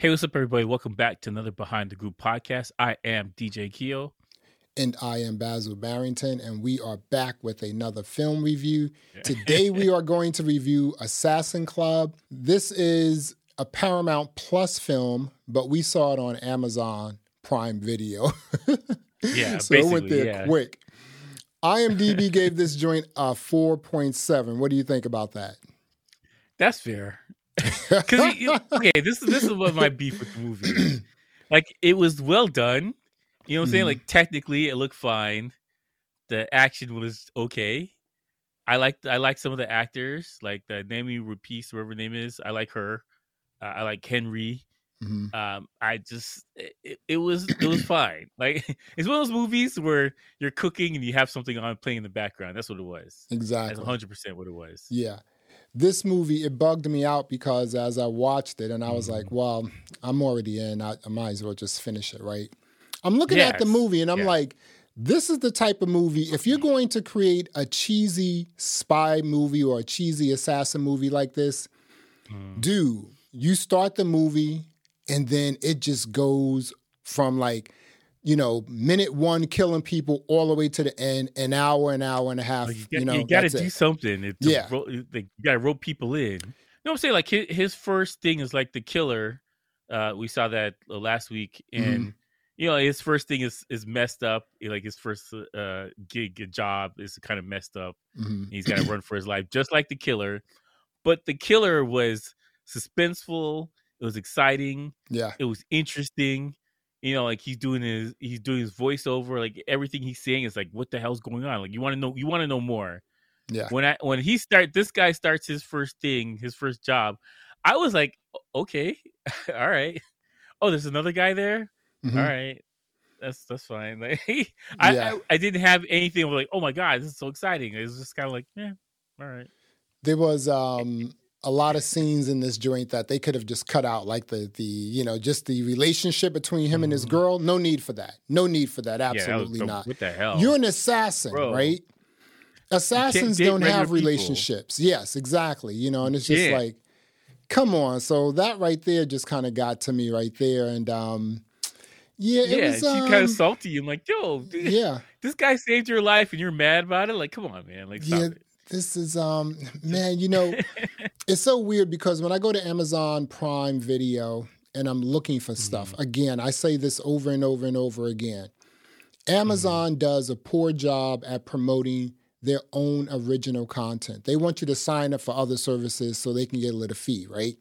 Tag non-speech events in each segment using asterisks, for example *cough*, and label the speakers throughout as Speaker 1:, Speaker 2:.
Speaker 1: Hey, what's up, everybody? Welcome back to another Behind the Groove podcast. I am DJ Keo.
Speaker 2: And I am Basil Barrington, and we are back with another film review. Today, we *laughs* are going to review Assassin Club. This is a Paramount Plus film, but we saw it on Amazon Prime Video. *laughs*
Speaker 1: Yeah,
Speaker 2: so it went there
Speaker 1: yeah.
Speaker 2: quick. IMDb gave this joint a 4.7. What do you think about that?
Speaker 1: That's fair. *laughs* Because okay, this is this is what my beef with the movie. is. *clears throat* Like it was well done. You know what I'm saying?
Speaker 2: Mhm.
Speaker 1: Like technically, it looked fine. The action was okay. I like I like some of the actors, like the Noomi Rapace, whoever her name is. I like her. Uh, I like Henry.
Speaker 2: Mhm.
Speaker 1: um i just it, it was it was fine *clears throat* like it's one of those movies where you're cooking and you have something on playing in the background that's what it was that's
Speaker 2: Exactly.
Speaker 1: 100% what it was
Speaker 2: Yeah. This movie, it bugged me out because as I watched it and I was
Speaker 1: Mm-hmm.
Speaker 2: like, well, I'm already in. I, I might as well just finish it, right? I'm looking at the movie and I'm
Speaker 1: yeah.
Speaker 2: like, this is the type of movie, if you're going to create a cheesy spy movie or a cheesy assassin movie like this,
Speaker 1: Mm.
Speaker 2: dude, you start the movie and then it just goes from like, you know, minute one killing people all the way to the end, an hour, an hour and a half.
Speaker 1: Like, you,
Speaker 2: you,
Speaker 1: got,
Speaker 2: know,
Speaker 1: you gotta do
Speaker 2: it.
Speaker 1: something
Speaker 2: Yeah.
Speaker 1: ro- like, you gotta rope people in you know what i'm saying like his, his first thing is like the killer uh we saw that uh, last week
Speaker 2: Mhm.
Speaker 1: and you know his first thing is is messed up like his first uh gig job is kind of messed up
Speaker 2: Mhm.
Speaker 1: He's got to run for his life, just like the killer. But the killer was suspenseful. It was exciting.
Speaker 2: Yeah.
Speaker 1: It was interesting. You know, like he's doing his he's doing his voiceover. Like everything he's saying is like, what the hell's going on? Like you want to know you want to know more.
Speaker 2: Yeah.
Speaker 1: When I when he start this guy starts his first thing, his first job, I was like, okay, *laughs* all right. Oh, there's another guy there.
Speaker 2: Mhm.
Speaker 1: All right. That's that's fine. Like, I,
Speaker 2: Yeah.
Speaker 1: I I didn't have anything like, oh my god, this is so exciting. It was just kind of like, yeah, all right.
Speaker 2: there was um a lot of scenes in this joint that they could have just cut out like the the you know just the relationship between him and his
Speaker 1: Mhm.
Speaker 2: girl no need for that no need for that
Speaker 1: Yeah, that was
Speaker 2: absolutely not
Speaker 1: What the hell?
Speaker 2: you're an assassin
Speaker 1: Bro.
Speaker 2: right assassins don't have
Speaker 1: people.
Speaker 2: relationships yes exactly you know and it's just
Speaker 1: can't.
Speaker 2: like come on so that right there just kind of got to me right there and um yeah it
Speaker 1: yeah,
Speaker 2: was
Speaker 1: she's
Speaker 2: um,
Speaker 1: kind of salty. I'm like, yo, dude,
Speaker 2: yeah
Speaker 1: this guy saved your life and you're mad about it. Like, come on, man. Like,
Speaker 2: Yeah,
Speaker 1: it.
Speaker 2: this is um man you know *laughs* it's so weird because when I go to Amazon Prime Video and I'm looking for stuff,
Speaker 1: Mm-hmm.
Speaker 2: again, I say this over and over and over again.
Speaker 1: Mm-hmm.
Speaker 2: Amazon does a poor job at promoting their own original content. They want you to sign up for other services so they can get a little fee, right?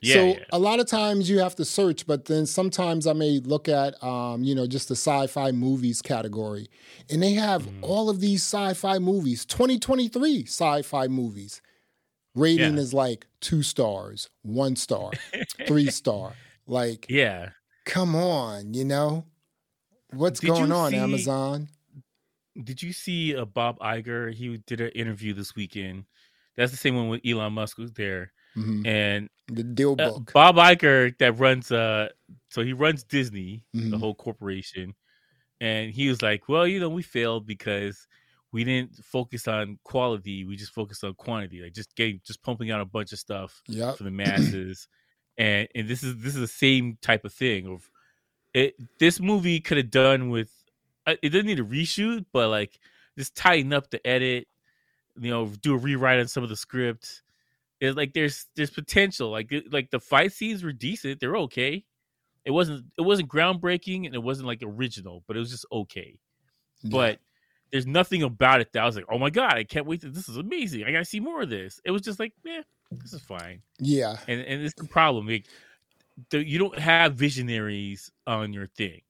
Speaker 1: Yeah,
Speaker 2: so
Speaker 1: yeah.
Speaker 2: a lot of times you have to search, but then sometimes I may look at, um, you know, just the sci-fi movies category, and they have
Speaker 1: Mm.
Speaker 2: all of these sci-fi movies, 2023 sci-fi movies. Rating
Speaker 1: Yeah.
Speaker 2: is like two stars, one star, *laughs* three star. Like,
Speaker 1: yeah.
Speaker 2: come on, you know, what's
Speaker 1: Did
Speaker 2: going on,
Speaker 1: see-
Speaker 2: Amazon?
Speaker 1: Did you see uh, Bob Iger? He did an interview this weekend. That's the same one with Elon Musk was there,
Speaker 2: Mhm.
Speaker 1: and
Speaker 2: The deal
Speaker 1: uh,
Speaker 2: book.
Speaker 1: Bob Iger that runs uh so he runs Disney, the
Speaker 2: Mhm.
Speaker 1: whole corporation. And he was like, Well, you know, we failed because we didn't focus on quality, we just focused on quantity, like just getting just pumping out a bunch of stuff
Speaker 2: Yep.
Speaker 1: for the masses. and and this is this is the same type of thing of it this movie could have done with uh, it doesn't need a reshoot, but like just tighten up the edit, you know, do a rewrite on some of the script it's like there's there's potential like like the fight scenes were decent they're okay it wasn't it wasn't groundbreaking and it wasn't like original but it was just okay
Speaker 2: Yeah.
Speaker 1: but there's nothing about it that I was like oh my god I can't wait to this is amazing. I gotta see more of this. It was just like yeah this is fine.
Speaker 2: Yeah,
Speaker 1: and and it's the problem like the, you don't have visionaries on your thing.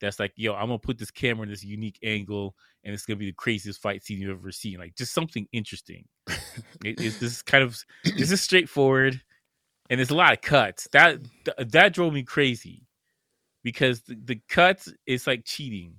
Speaker 1: That's like yo I'm gonna put this camera in this unique angle and it's gonna be the craziest fight scene you've ever seen. Like just something interesting. *laughs* It, it's this kind of this is straightforward and there's a lot of cuts. That th- that drove me crazy because the, the cuts is like cheating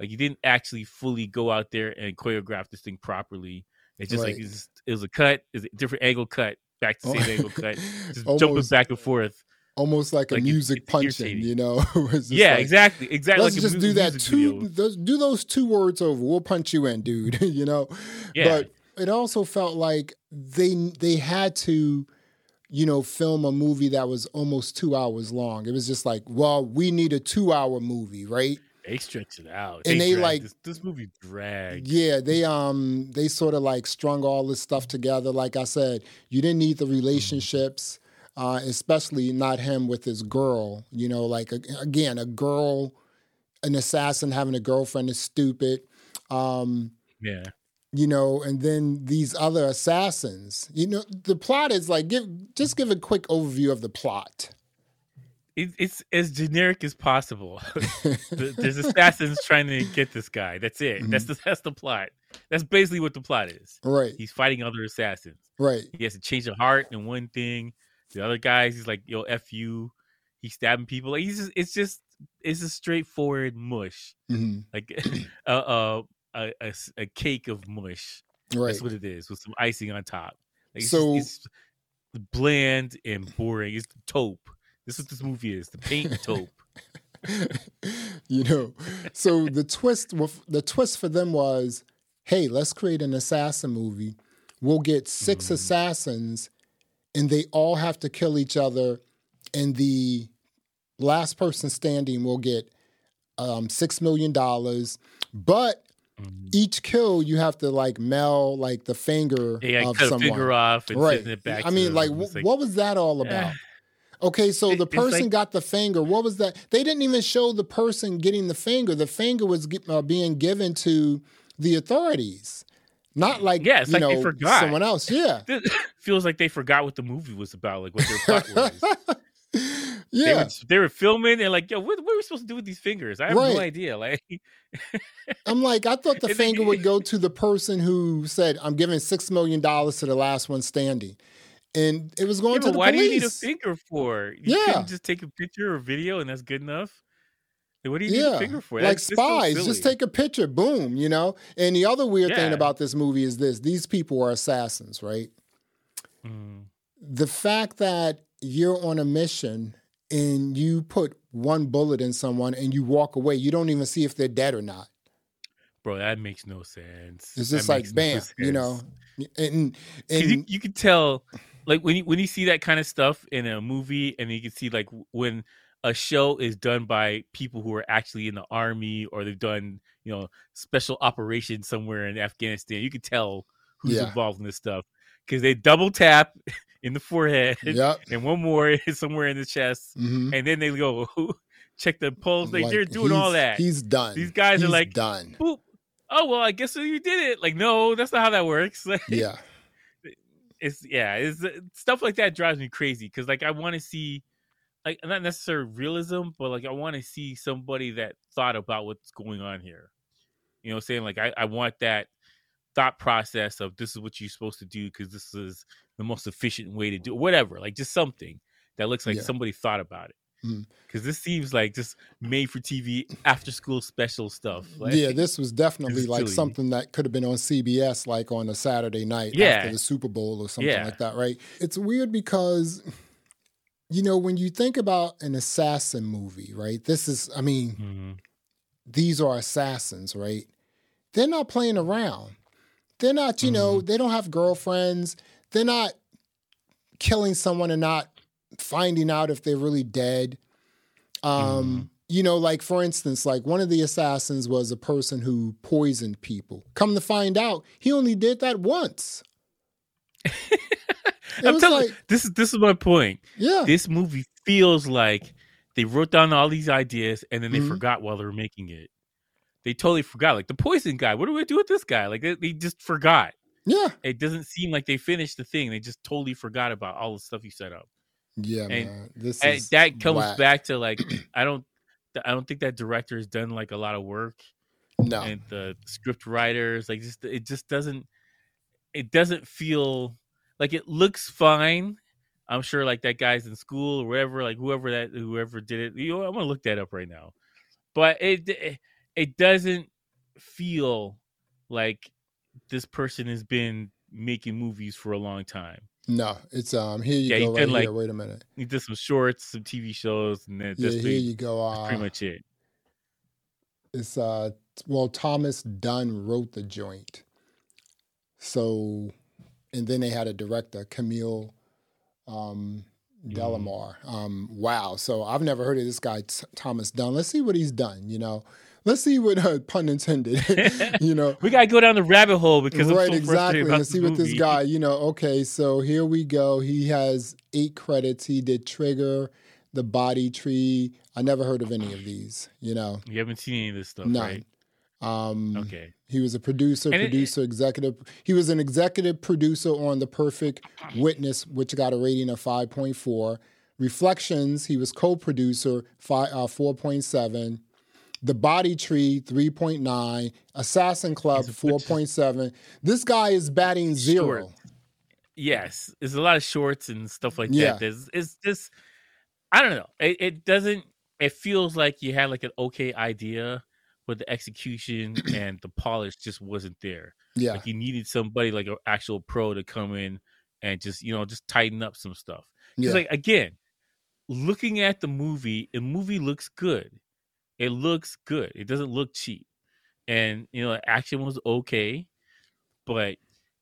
Speaker 1: like you didn't actually fully go out there and choreograph this thing properly it's just like
Speaker 2: Right.
Speaker 1: it's it was a cut it's a different angle cut back to same angle cut *laughs* just jumping
Speaker 2: almost,
Speaker 1: back and forth
Speaker 2: almost like a
Speaker 1: like, it's-
Speaker 2: music
Speaker 1: it's
Speaker 2: punching, you know? *laughs*
Speaker 1: Yeah
Speaker 2: like,
Speaker 1: exactly exactly
Speaker 2: Let's
Speaker 1: like
Speaker 2: just do that two those, do those two words over. We'll punch you in, dude. *laughs* you know?
Speaker 1: yeah
Speaker 2: But it also felt like they they had to you know, film a movie that was almost two hours long. It was just like, well, we need a two hour movie, right?
Speaker 1: They stretch it out,
Speaker 2: And they,
Speaker 1: drag
Speaker 2: like-
Speaker 1: this, this movie dragged.
Speaker 2: Yeah, they um they sort of like strung all this stuff together. Like I said, you didn't need the relationships, uh, especially not him with his girl. You know, like again, a girl, an assassin having a girlfriend is stupid. Um,
Speaker 1: Yeah,
Speaker 2: you know, and then these other assassins. You know, the plot is like give just give a quick overview of the plot.
Speaker 1: It, it's as generic as possible. *laughs* The- *laughs* There's assassins trying to get this guy. That's it.
Speaker 2: Mm-hmm.
Speaker 1: That's the *laughs* that's the plot. That's basically what the plot is.
Speaker 2: Right,
Speaker 1: He's fighting other assassins.
Speaker 2: right,
Speaker 1: He has to change the heart in one thing. The other guys, he's like, "Yo, f you." He's stabbing people. Like he's just, it's just, it's a straightforward mush,
Speaker 2: hmm
Speaker 1: like *clears throat* *clears throat* a cake of mush.
Speaker 2: right.
Speaker 1: That's what it is, with some icing on top. Like,
Speaker 2: So-
Speaker 1: just, it's bland and boring. It's taupe. This is what this movie is. The paint taupe. *laughs*
Speaker 2: you know, so the twist the twist for them was, hey, let's create an assassin movie. We'll get 6
Speaker 1: Mm-hmm.
Speaker 2: assassins, and they all have to kill each other, and the last person standing will get um, six million dollars. But
Speaker 1: Mhm.
Speaker 2: each kill, you have to like mail like the finger
Speaker 1: like,
Speaker 2: of
Speaker 1: cut
Speaker 2: someone.
Speaker 1: finger off and
Speaker 2: right.
Speaker 1: send it back.
Speaker 2: I mean, like, wh- what was that all about? *sighs* *sighs* Okay, so
Speaker 1: It-
Speaker 2: the person
Speaker 1: like-
Speaker 2: got the finger. What was that? They didn't even show the person getting the finger. The finger was uh, being given to the authorities, not like
Speaker 1: Yeah, it's
Speaker 2: you
Speaker 1: like they forgot.
Speaker 2: someone else. Yeah, *laughs*
Speaker 1: feels like they forgot what the movie was about, like what their plot *laughs* was. They
Speaker 2: yeah.
Speaker 1: were, they were filming and like, yo, what, what are we supposed to do with these fingers? I have
Speaker 2: Right.
Speaker 1: no idea. Like,
Speaker 2: I'm like, I thought *laughs* the finger would go to the person who said, "I'm giving six million dollars to the last one standing," and it was going
Speaker 1: yeah,
Speaker 2: to the
Speaker 1: why
Speaker 2: police.
Speaker 1: do you need a finger for? You
Speaker 2: Yeah.
Speaker 1: just take a picture or video and that's good enough. What do you need a finger for?
Speaker 2: like
Speaker 1: That's- so
Speaker 2: spies, just take a picture, boom, you know. And the other weird thing about this movie is this: these people are assassins, right?
Speaker 1: Mm.
Speaker 2: the fact that you're on a mission and you put one bullet in someone and you walk away, you don't even see if they're dead or not.
Speaker 1: Bro, that makes no sense.
Speaker 2: It's
Speaker 1: That
Speaker 2: just like
Speaker 1: makes no
Speaker 2: bam, you know. And and
Speaker 1: you, you could tell like when you when you see that kind of stuff in a movie and you can see like when a show is done by people who are actually in the army or they've done you know special operations somewhere in afghanistan you can tell who's
Speaker 2: Yeah.
Speaker 1: involved in this stuff because they double tap *laughs* in the forehead
Speaker 2: yep. *laughs*
Speaker 1: and one more *laughs* is somewhere in the chest
Speaker 2: mhm.
Speaker 1: and then they go check the pulse like, they're doing all that
Speaker 2: He's done.
Speaker 1: These guys are like-
Speaker 2: done.
Speaker 1: Boop. Oh well i guess you did it like no that's not how that works *laughs*
Speaker 2: Yeah.
Speaker 1: it's yeah, it's uh, stuff like that drives me crazy because like I want to see like not necessarily realism, but like I want to see somebody that thought about what's going on here. You know, what I'm saying like I, I want that thought process of this is what you're supposed to do because this is the most efficient way to do it. whatever. Like just something that looks like
Speaker 2: Yeah.
Speaker 1: somebody thought about it. Because this seems like just made for TV after school special stuff. Like,
Speaker 2: yeah, this was definitely like
Speaker 1: silly.
Speaker 2: something that could have been on CBS, like on a Saturday night
Speaker 1: Yeah.
Speaker 2: after the Super Bowl or something
Speaker 1: Yeah.
Speaker 2: like that, right? It's weird because, you know, when you think about an assassin movie, right? This is, I mean,
Speaker 1: Mhm.
Speaker 2: these are assassins, right? They're not playing around. They're not, you know, they don't have girlfriends. They're not killing someone and not finding out if they're really dead. Um, you know, like for instance, like one of the assassins was a person who poisoned people. Come to find out, he only did that once. *laughs*
Speaker 1: I'm telling
Speaker 2: like,
Speaker 1: this is this is my point.
Speaker 2: yeah,
Speaker 1: this movie feels like they wrote down all these ideas and then they
Speaker 2: Mhm.
Speaker 1: forgot while they were making it. They totally forgot. Like the poison guy, what do we do with this guy? Like they, they just forgot.
Speaker 2: yeah,
Speaker 1: It doesn't seem like they finished the thing. They just totally forgot about all the stuff you set up.
Speaker 2: Yeah,
Speaker 1: And-
Speaker 2: man. This
Speaker 1: And
Speaker 2: is
Speaker 1: that comes
Speaker 2: whack.
Speaker 1: back to like *clears throat* I don't I don't think that director has done like a lot of work
Speaker 2: No,
Speaker 1: and the script writers like just it just doesn't it doesn't feel like it looks fine i'm sure like that guy's in school or whatever like whoever that whoever did it you know i'm gonna look that up right now but it it, it doesn't feel like this person has been making movies for a long time
Speaker 2: no. It's um. Here you
Speaker 1: Yeah, he
Speaker 2: go.
Speaker 1: did,
Speaker 2: Right
Speaker 1: like,
Speaker 2: here. Wait a minute.
Speaker 1: he did some shorts some tv shows and then
Speaker 2: Yeah, here you go. Uh,
Speaker 1: pretty much it
Speaker 2: It's uh well Thomas Dunn wrote the joint. So and then they had a director, Camille um, Delamarre. Um, wow. So I've never heard of this guy, T- Thomas Dunn. Let's see what he's done. You know, let's see what uh, pun intended. *laughs* you know,
Speaker 1: we gotta go down the rabbit hole because
Speaker 2: right,
Speaker 1: so
Speaker 2: exactly,
Speaker 1: and
Speaker 2: see what this guy. You know, okay, so here we go. He has eight credits. He did Trigger, The Body Tree. I never heard of any of these. You know,
Speaker 1: you haven't seen any of this stuff,
Speaker 2: None.
Speaker 1: right?
Speaker 2: Um,
Speaker 1: okay.
Speaker 2: He was a producer,
Speaker 1: And it-
Speaker 2: producer, executive. He was an executive producer on The Perfect Witness, which got a rating of 5.4. Reflections, he was co-producer, fi- uh, 4.7. The Body Tree, 3.9. Assassin Club,
Speaker 1: He's a bunch of-
Speaker 2: 4.7. This guy is batting zero.
Speaker 1: Short. Yes, there's a lot of shorts and stuff like
Speaker 2: Yeah.
Speaker 1: that. There's it's just I don't know. It, it doesn't. It feels like you had like an okay idea, but the execution *clears throat* and the polish just wasn't there.
Speaker 2: Yeah,
Speaker 1: Like you needed somebody like an actual pro to come in and just you know just tighten up some stuff. Because
Speaker 2: yeah,
Speaker 1: like again, looking at the movie, the movie looks good. It looks good. It doesn't look cheap, and you know, action was okay, but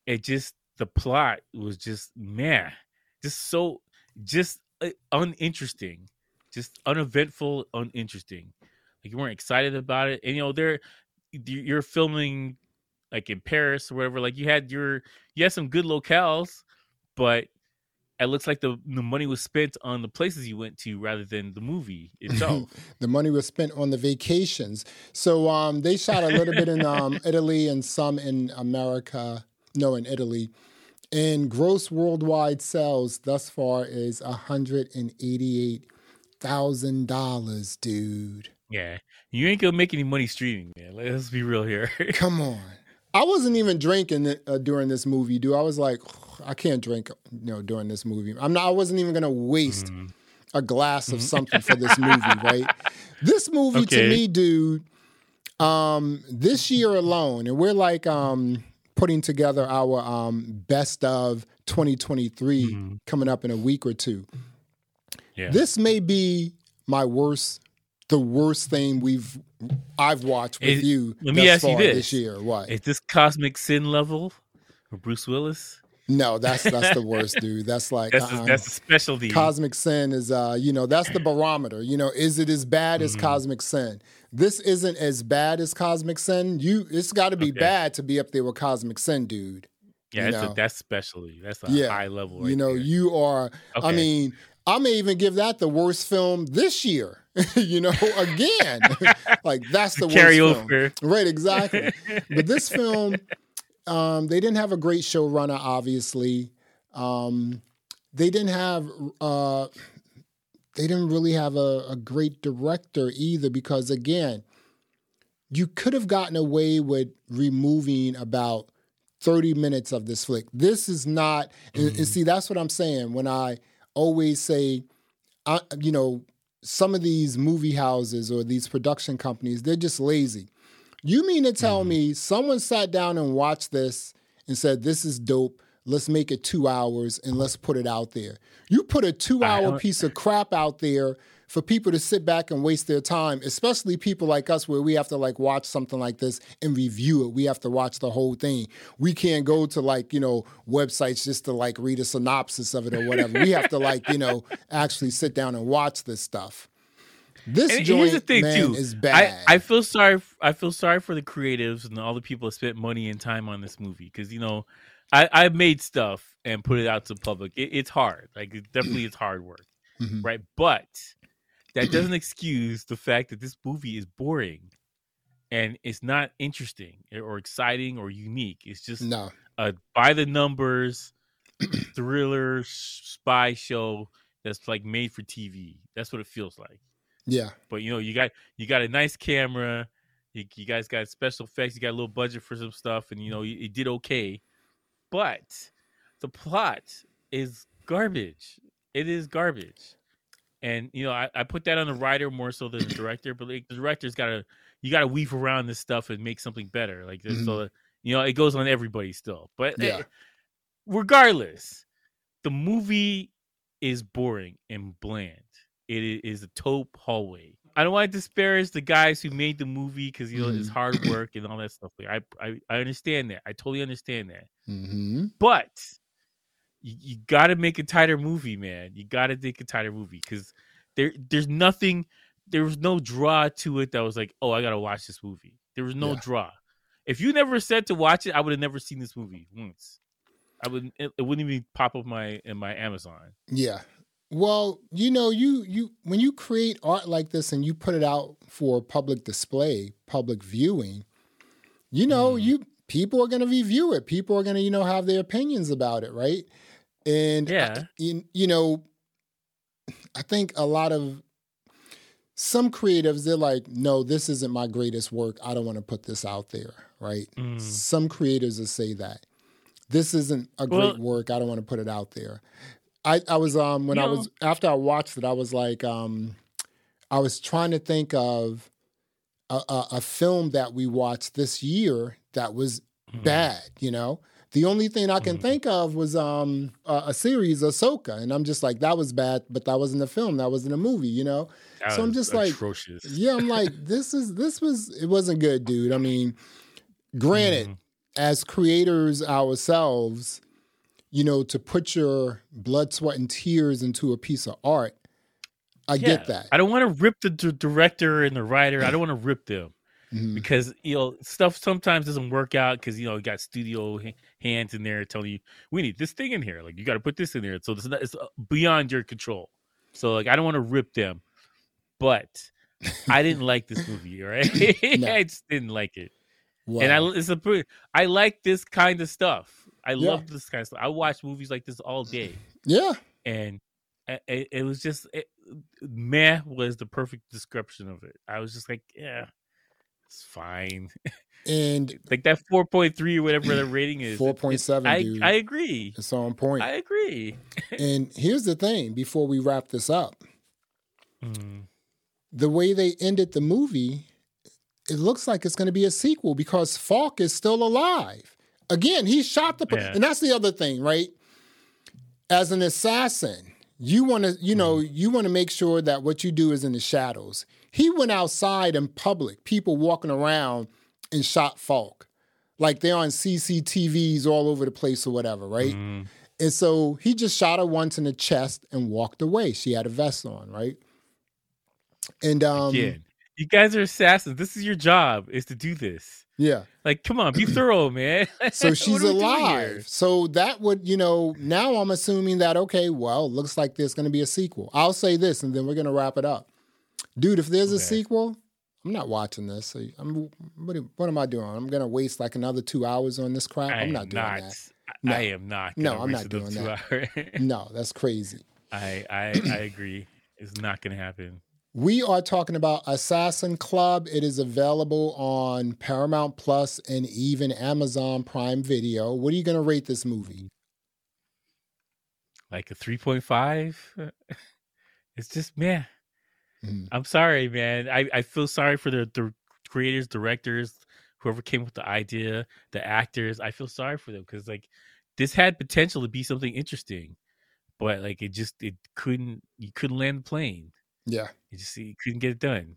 Speaker 1: it just the plot was just man, just so just uh, uninteresting, just uneventful, uninteresting. Like you weren't excited about it, and you know, they're you're filming like in Paris or whatever. Like you had your you had some good locales, but it looks like the, the money was spent on the places you went to rather than the movie *laughs* itself.
Speaker 2: the money was spent on the vacations. So um, they shot a little bit in um, *laughs* Italy and some in America. No, in Italy. And gross worldwide sales thus far is $188,000, dude.
Speaker 1: yeah, you ain't gonna make any money streaming, man. Let's be real here.
Speaker 2: Come on. I wasn't even drinking uh, during this movie, dude. I was like, *sighs* I can't drink, you know, during this movie. I'm not. I wasn't even gonna waste
Speaker 1: Mhm.
Speaker 2: a glass of something for this movie, *laughs* right? This movie to me, dude, um, this year alone, and we're like um putting together our um best of 2023
Speaker 1: Mhm.
Speaker 2: coming up in a week or two.
Speaker 1: Yeah,
Speaker 2: This may be my worst, the worst thing we've I've watched with you
Speaker 1: let me
Speaker 2: thus
Speaker 1: ask you
Speaker 2: far
Speaker 1: this.
Speaker 2: this year. What?
Speaker 1: is this cosmic sin level for Bruce Willis?
Speaker 2: no, that's that's the worst, *laughs* dude. That's like
Speaker 1: That's
Speaker 2: uh-uh.
Speaker 1: a, that's a specialty.
Speaker 2: Cosmic Sin is, uh, you know, that's the barometer. You know, is it as bad as
Speaker 1: Mhm.
Speaker 2: Cosmic Sin? This isn't as bad as Cosmic Sin. You, it's got to be
Speaker 1: Okay.
Speaker 2: bad to be up there with Cosmic Sin, dude.
Speaker 1: yeah, that's, a, that's specialty. That's a
Speaker 2: Yeah.
Speaker 1: high level.
Speaker 2: you know,
Speaker 1: there.
Speaker 2: you are. I mean, I may even give that the worst film this year. *laughs* you know, again, *laughs* like that's the
Speaker 1: carry
Speaker 2: worst film.
Speaker 1: over.
Speaker 2: Right, exactly. but this film, um, they didn't have a great showrunner, obviously. Um, they didn't have uh, they didn't really have a, a great director either, because again, you could have gotten away with removing about 30 minutes of this flick. This is not, and, and
Speaker 1: Mhm.
Speaker 2: see, that's what I'm saying when I always say, I, you know, some of these movie houses or these production companies, they're just lazy. You mean to tell
Speaker 1: Mhm.
Speaker 2: me someone sat down and watched this and said, This is dope. Let's make it two hours and let's put it out there. You put a two hour piece of crap out there for people to sit back and waste their time, especially people like us where we have to like watch something like this and review it. We have to watch the whole thing. We can't go to like, you know, websites just to like read a synopsis of it or whatever. we have to *laughs* like, you know, actually sit down and watch this stuff. This
Speaker 1: And
Speaker 2: joint,
Speaker 1: here's the thing
Speaker 2: man,
Speaker 1: too.
Speaker 2: is bad.
Speaker 1: I feel sorry. I feel sorry for the creatives and all the people that spent money and time on this movie because you know, I I made stuff and put it out to the public. It, it's hard. Like it definitely it's hard work,
Speaker 2: Mhm.
Speaker 1: right? But that *clears throat* doesn't excuse the fact that this movie is boring and it's not interesting or exciting or unique. It's just
Speaker 2: No.
Speaker 1: a by the numbers *clears throat* thriller spy show that's like made for TV. That's what it feels like.
Speaker 2: Yeah.
Speaker 1: But you know, you got you got a nice camera. You, you guys got special effects. You got a little budget for some stuff, and you know, it, it did okay. But the plot is garbage. It is garbage. And you know, I, I put that on the writer more so than the director. But like, the director's got to you got to weave around this stuff and make something better. Like
Speaker 2: Mhm.
Speaker 1: so, you know, it goes on everybody still. But
Speaker 2: Yeah.
Speaker 1: eh, regardless, the movie is boring and bland. it is a taupe hallway. I don't want to disparage the guys who made the movie because you know it's
Speaker 2: Mhm.
Speaker 1: hard work and all that stuff. Like I, I, I understand that. I totally understand that.
Speaker 2: hmm
Speaker 1: But you, you got to make a tighter movie, man. You got to make a tighter movie because there there's nothing. There was no draw to it that was like, oh, I gotta watch this movie. There was no
Speaker 2: Yeah.
Speaker 1: draw. If you never said to watch it, I would have never seen this movie once. I would. It, it wouldn't even pop up my in my Amazon.
Speaker 2: Yeah. Well, you know, you you when you create art like this and you put it out for public display, public viewing, you know,
Speaker 1: Mhm.
Speaker 2: you people are going to review it. People are going to, you know, have their opinions about it, right? And I-
Speaker 1: Yeah.
Speaker 2: you, you know, I think a lot of some creatives they're like, "No, this isn't my greatest work. I don't want to put this out there," right?
Speaker 1: Mm.
Speaker 2: Some creators will say that this isn't a great
Speaker 1: Well-
Speaker 2: work. I don't want to put it out there. I, I was um when I
Speaker 1: You
Speaker 2: was after I watched it, I was like um I was trying to think of a, a, a film that we watched this year that was
Speaker 1: Mhm.
Speaker 2: bad. You know, the only thing I can
Speaker 1: Mhm.
Speaker 2: think of was um a, a series Ahsoka, and I'm just like that was bad, but that wasn't a film. That wasn't a movie. You know,
Speaker 1: That
Speaker 2: so I'm just like, yeah, I'm like this is this was it wasn't good, dude. I mean, granted,
Speaker 1: Mhm.
Speaker 2: as creators ourselves, you know, to put your blood, sweat, and tears into a piece of art, I
Speaker 1: Yeah.
Speaker 2: get that.
Speaker 1: I don't want to rip the d- director and the writer. I don't want to rip them
Speaker 2: Mhm.
Speaker 1: because you know stuff sometimes doesn't work out because you know you got studio ha- hands in there telling you we need this thing in here. Like you got to put this in there. So it's, not, it's uh, beyond your control. So like I don't want to rip them, but *laughs* I didn't like this movie. Right?
Speaker 2: No. *laughs*
Speaker 1: I just didn't like it.
Speaker 2: Wow.
Speaker 1: And I it's a pretty, I like this kind of stuff. I
Speaker 2: Yeah.
Speaker 1: love this kind of stuff. I watch movies like this all day,
Speaker 2: yeah,
Speaker 1: and it, it, it was just it, meh was the perfect description of it. I was just like, yeah, it's fine.
Speaker 2: and *laughs*
Speaker 1: like that four point three or whatever the rating is. it-
Speaker 2: four
Speaker 1: it-
Speaker 2: point seven,
Speaker 1: I
Speaker 2: dude.
Speaker 1: I agree.
Speaker 2: it's on point.
Speaker 1: I agree. *laughs*
Speaker 2: and here's the thing: before we wrap this up,
Speaker 1: Mm,
Speaker 2: the way they ended the movie, it looks like it's going to be a sequel because Falk is still alive. Again, he shot the,
Speaker 1: Yeah.
Speaker 2: and that's the other thing, right? As an assassin, you want to, you know,
Speaker 1: Mm-hmm.
Speaker 2: you want to make sure that what you do is in the shadows. He went outside in public, people walking around, and shot Falk, like they're on CCTVs all over the place or whatever, right?
Speaker 1: mm,
Speaker 2: And so he just shot her once in the chest and walked away. She had a vest on, right? And um,
Speaker 1: Again, you guys are assassins. This is your job is to do this.
Speaker 2: yeah.
Speaker 1: Like, come on, be thorough, *clears throat* man.
Speaker 2: So *laughs* she's
Speaker 1: are we doing here?
Speaker 2: alive. So that would, you know, now I'm assuming that okay, well, looks like there's going to be a sequel. I'll say this, and then we're going to wrap it up, dude. If there's a sequel, I'm not watching this. So I'm, what, am- what am I doing? I'm going to waste like another two hours on this crap.
Speaker 1: I
Speaker 2: I'm not doing
Speaker 1: not.
Speaker 2: that.
Speaker 1: I-
Speaker 2: No.
Speaker 1: I am not.
Speaker 2: No, I'm not doing
Speaker 1: that.
Speaker 2: No, that's crazy. *laughs*
Speaker 1: I I I *clears throat* agree. It's not gonna happen.
Speaker 2: We are talking about Assassin Club. It is available on Paramount Plus and even Amazon Prime Video. What are you going to rate this movie?
Speaker 1: Like a three point five. *laughs* It's just man.
Speaker 2: Mhm.
Speaker 1: I'm sorry, man. I, I feel sorry for the, the creators, directors, whoever came up with the idea, the actors. I feel sorry for them because like this had potential to be something interesting, but like it just it couldn't. You couldn't land the plane.
Speaker 2: Yeah.
Speaker 1: You just you couldn't get it done.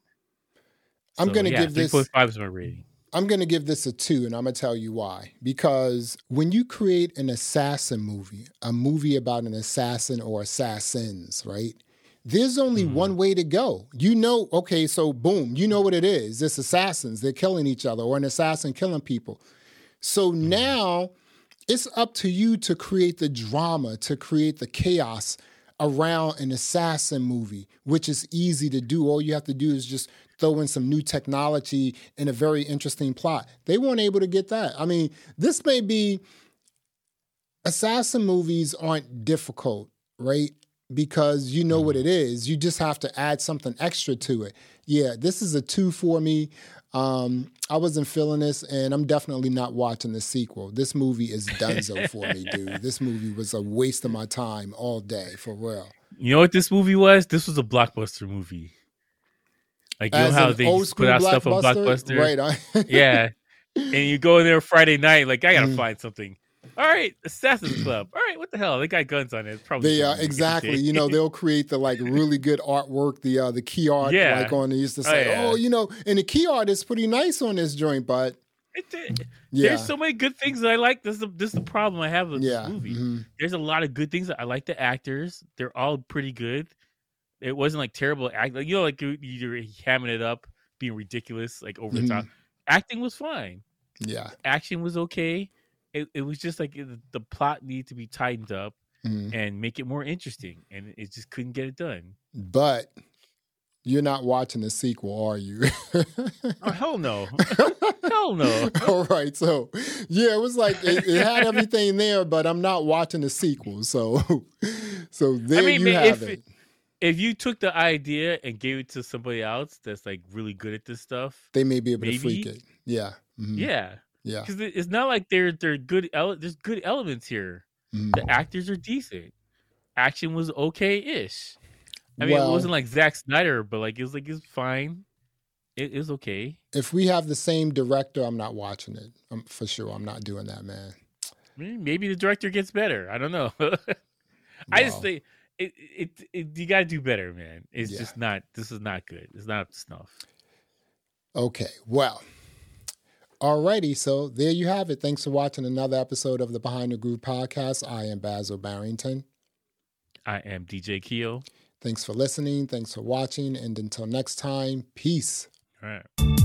Speaker 2: I'm
Speaker 1: So,
Speaker 2: gonna
Speaker 1: yeah,
Speaker 2: give this-
Speaker 1: 3.5 is my rating.
Speaker 2: I'm going to give this a two, and I'm going to tell you why. Because when you create an assassin movie, a movie about an assassin or assassins, right? There's only
Speaker 1: Mhm.
Speaker 2: one way to go. You know, okay, so boom, you know what it is. It's assassins. They're killing each other, or an assassin killing people. So now it's up to you to create the drama, to create the chaos around an assassin movie, which is easy to do. All you have to do is just throw in some new technology and a very interesting plot. They weren't able to get that. I mean, this may be assassin movies aren't difficult, right? Because you know what it is. You just have to add something extra to it. Yeah, this is a two for me. Um, I wasn't feeling this, and I'm definitely not watching the sequel. This movie is donezo for me, dude. *laughs* This movie was a waste of my time all day, for real.
Speaker 1: You know what this movie was? This was a blockbuster movie. Like you know how they put out stuff on
Speaker 2: blockbuster? Right?
Speaker 1: Yeah. And you go in there Friday night, like I gotta
Speaker 2: Mm.
Speaker 1: find something. All right, Assassin's Club. All right, what the hell? They got guns on it. It's Probably
Speaker 2: They uh, exactly. You know, they'll *laughs* create the like really good artwork, the uh, the key art,
Speaker 1: Yeah.
Speaker 2: like on. They used to
Speaker 1: Oh,
Speaker 2: say,
Speaker 1: yeah.
Speaker 2: oh, you know, and the key art is pretty nice on this joint, but
Speaker 1: It, it, yeah. There's so many good things that I like. This is the, this is the problem I have with yeah. this movie. Mm-hmm. There's a lot of good things. I like the actors. They're all pretty good. It wasn't like terrible act. Like, you know, like you're hamming it up, being ridiculous, like over mm-hmm. the top. Acting was fine.
Speaker 2: Yeah.
Speaker 1: Action was okay. It, it was just like the plot needed to be tightened up mm-hmm. and make it more interesting, and it just couldn't get it done.
Speaker 2: But you're not watching the sequel, are you?
Speaker 1: oh, hell no. *laughs* hell no.
Speaker 2: All right. So, yeah, it was like it, it, had *laughs* everything there, but I'm not watching the sequel. So, *laughs* so there I mean, you have it.
Speaker 1: If you took the idea and gave it to somebody else that's like really good at this stuff,
Speaker 2: they may be able maybe, to freak it. Yeah.
Speaker 1: Mm-hmm. Yeah.
Speaker 2: Yeah.
Speaker 1: Because it's not like they're they're good. Ele- there's good elements here. Mm-hmm. The actors are decent. Action was okay ish. I mean, well, it wasn't like Zack Snyder, but like it was like it's fine. It is okay.
Speaker 2: If we have the same director, I'm not watching it. I'm, for sure, I'm not doing that, man.
Speaker 1: Maybe the director gets better. I don't know. *laughs* I just think it, it, it, you got to do better, man. It's yeah. just not. This is not good. It's not snuff.
Speaker 2: Okay, well, alrighty. So there you have it. Thanks for watching another episode of the Behind the Groove podcast. I am Basil Barrington.
Speaker 1: I am DJ Keo.
Speaker 2: Thanks for listening. Thanks for watching. And until next time, peace.
Speaker 1: All right.